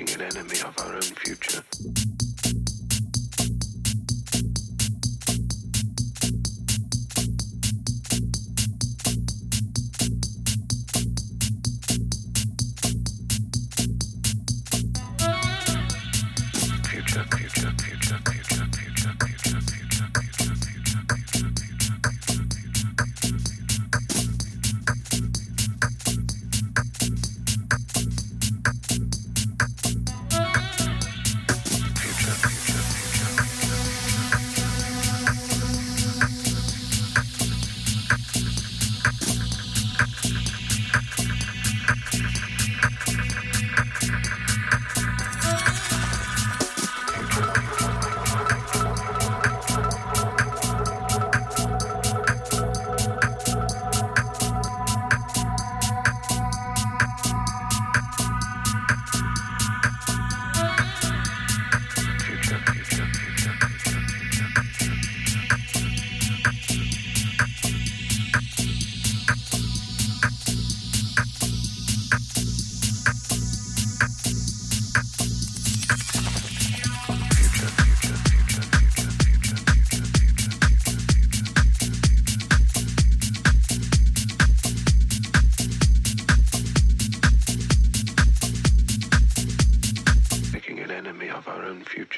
making an enemy of our own future.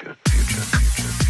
future, future, future.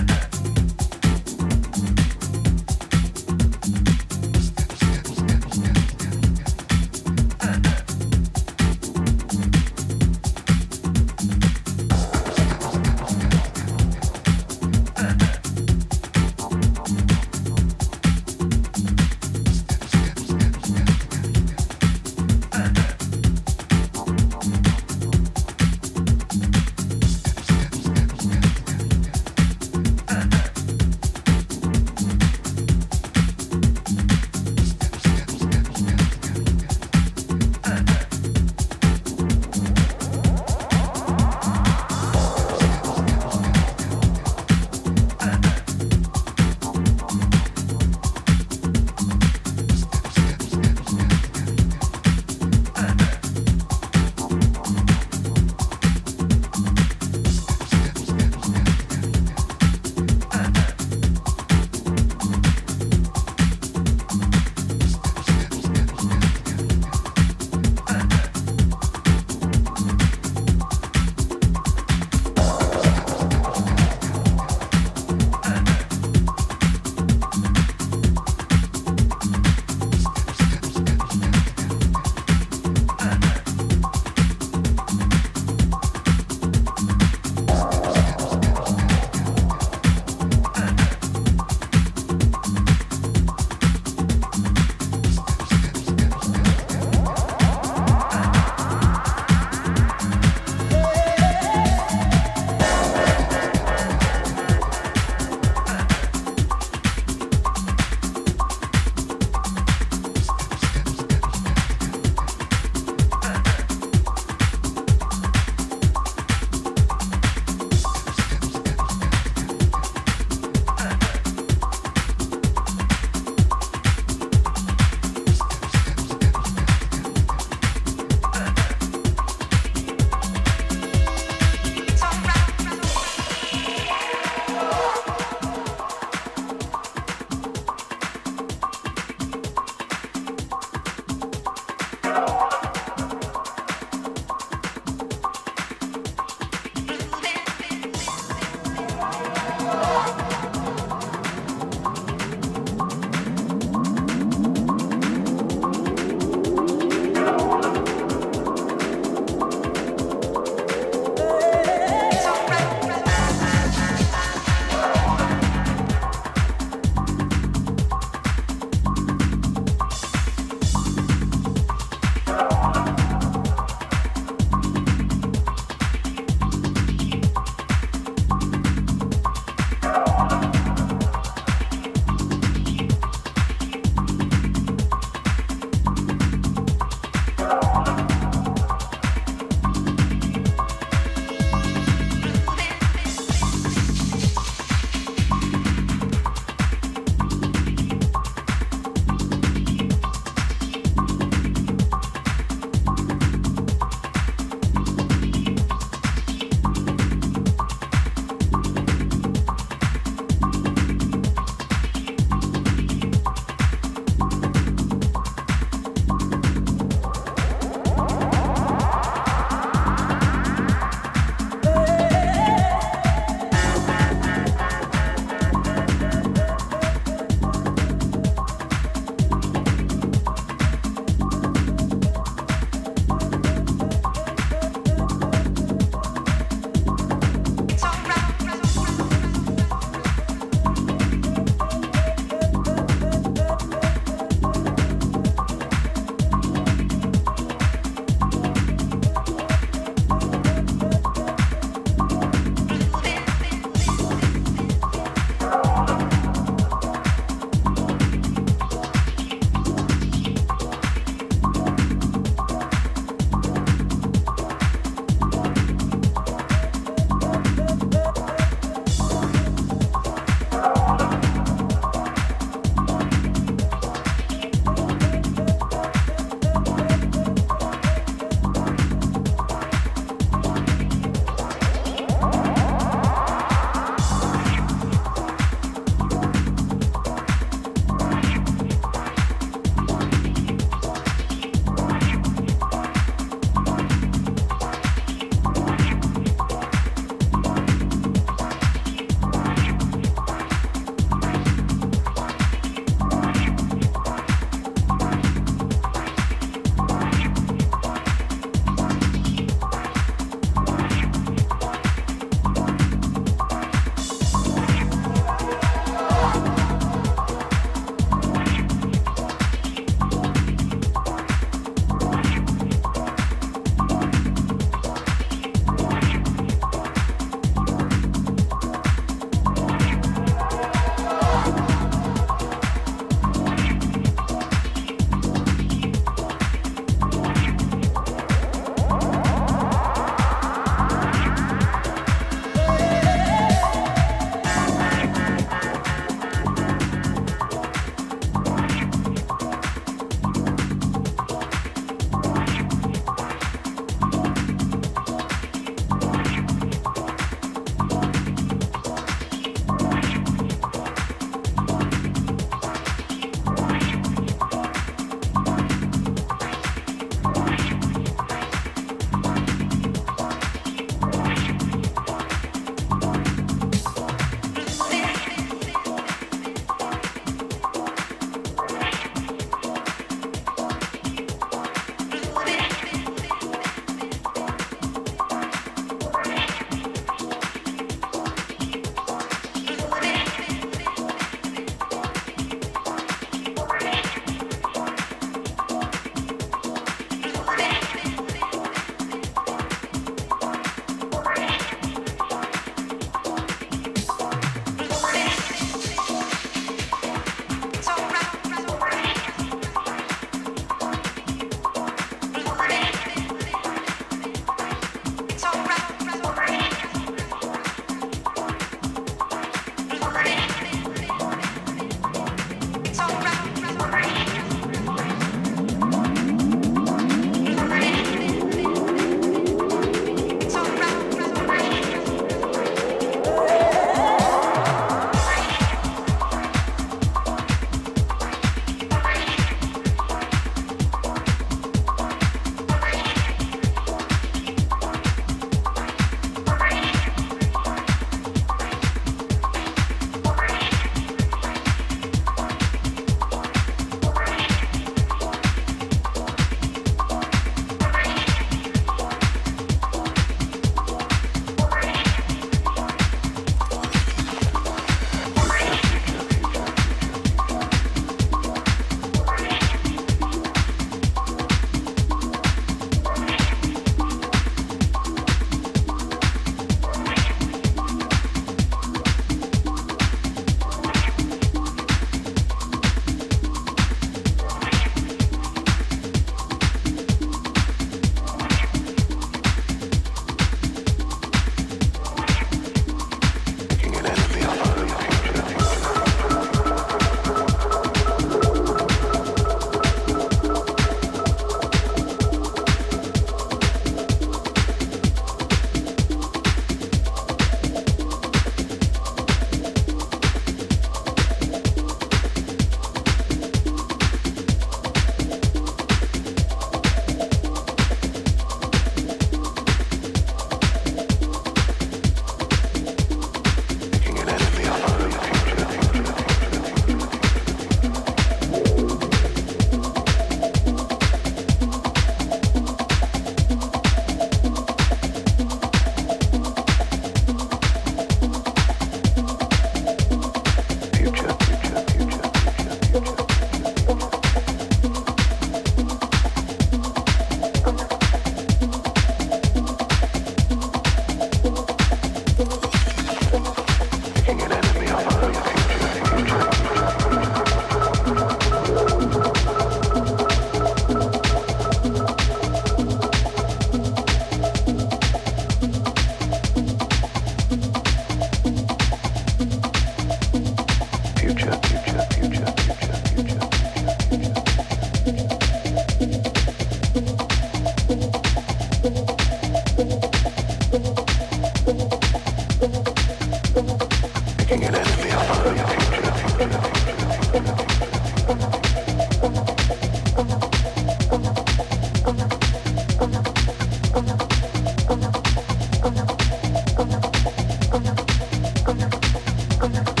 con la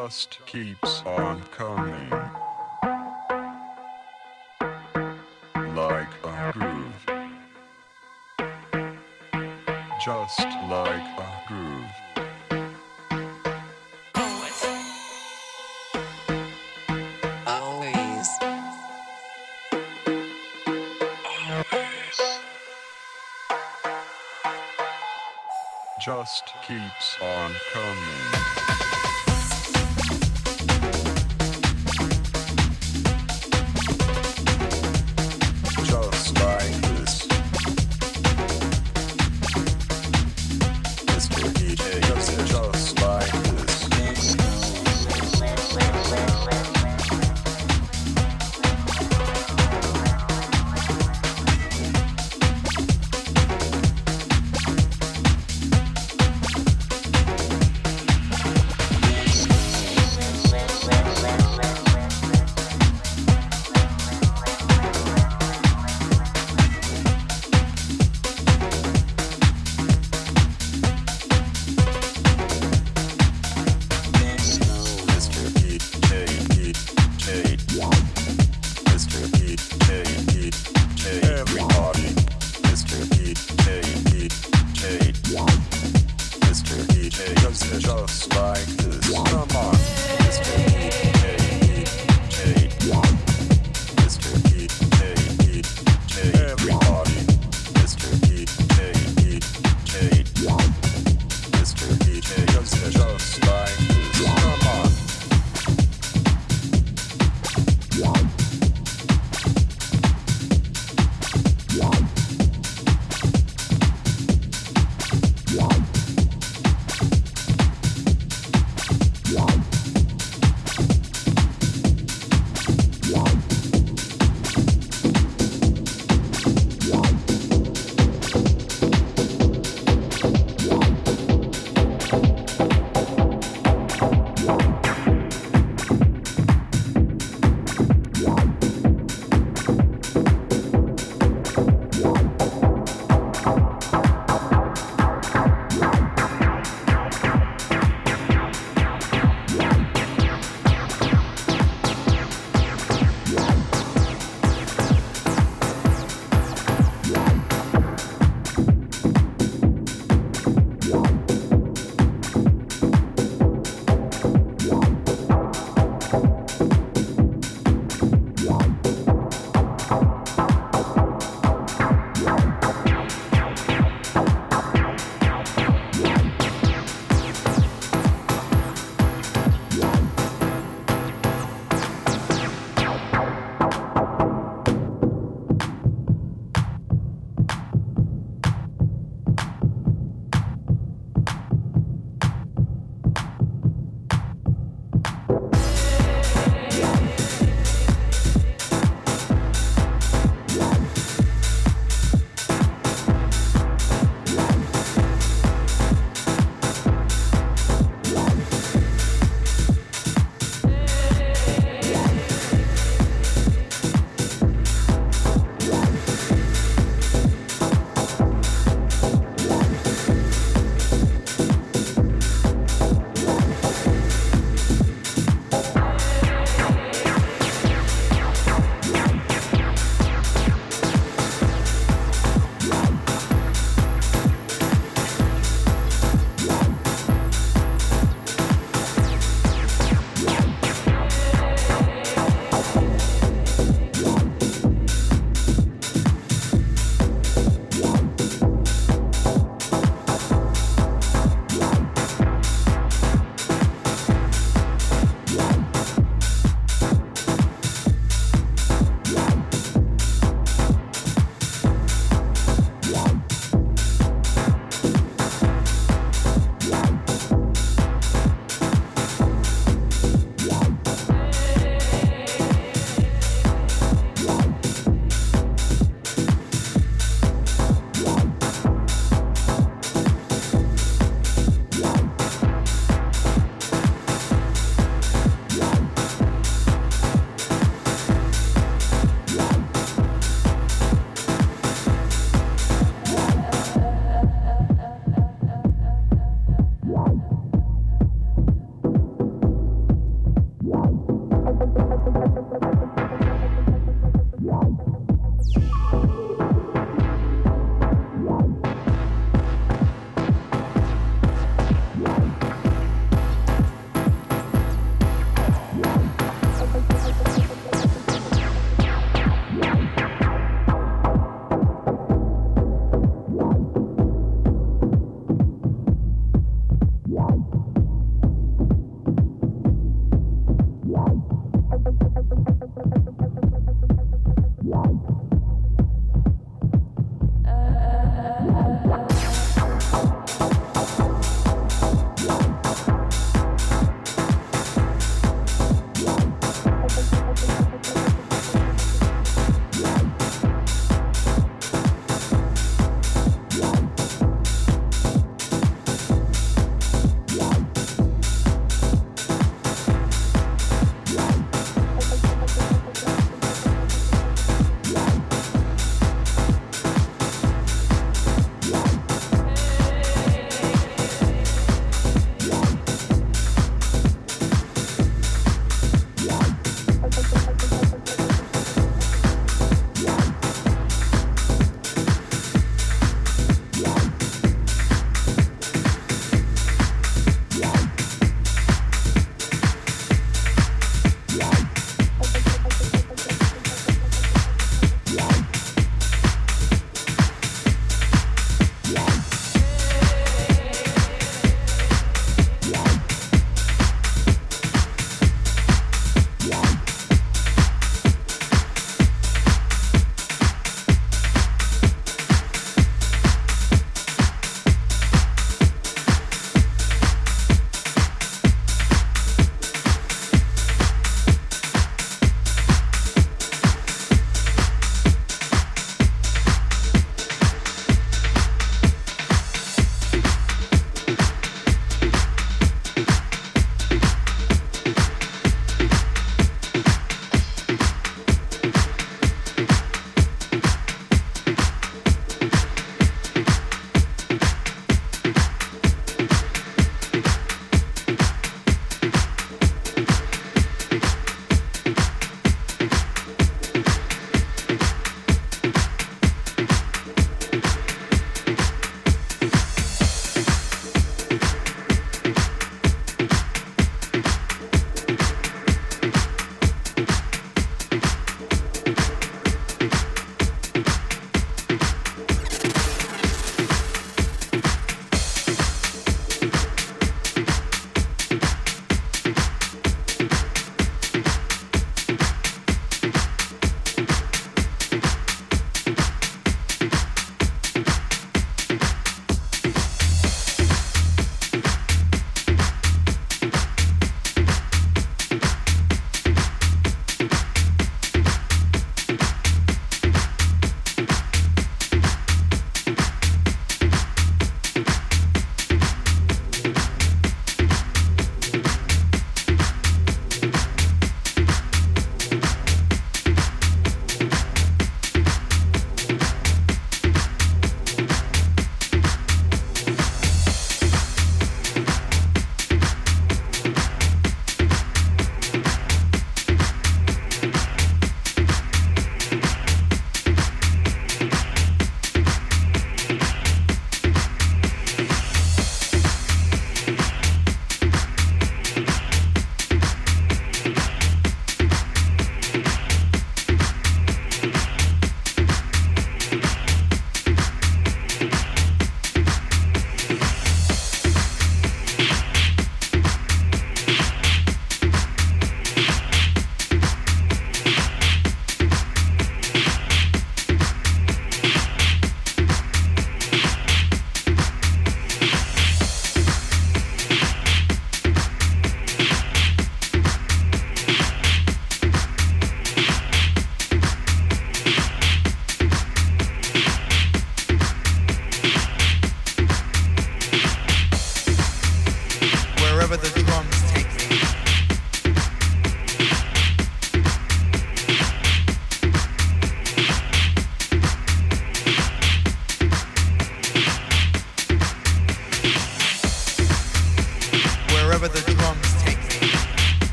just keeps on coming. Like a groove. Just like a groove. just keeps on coming.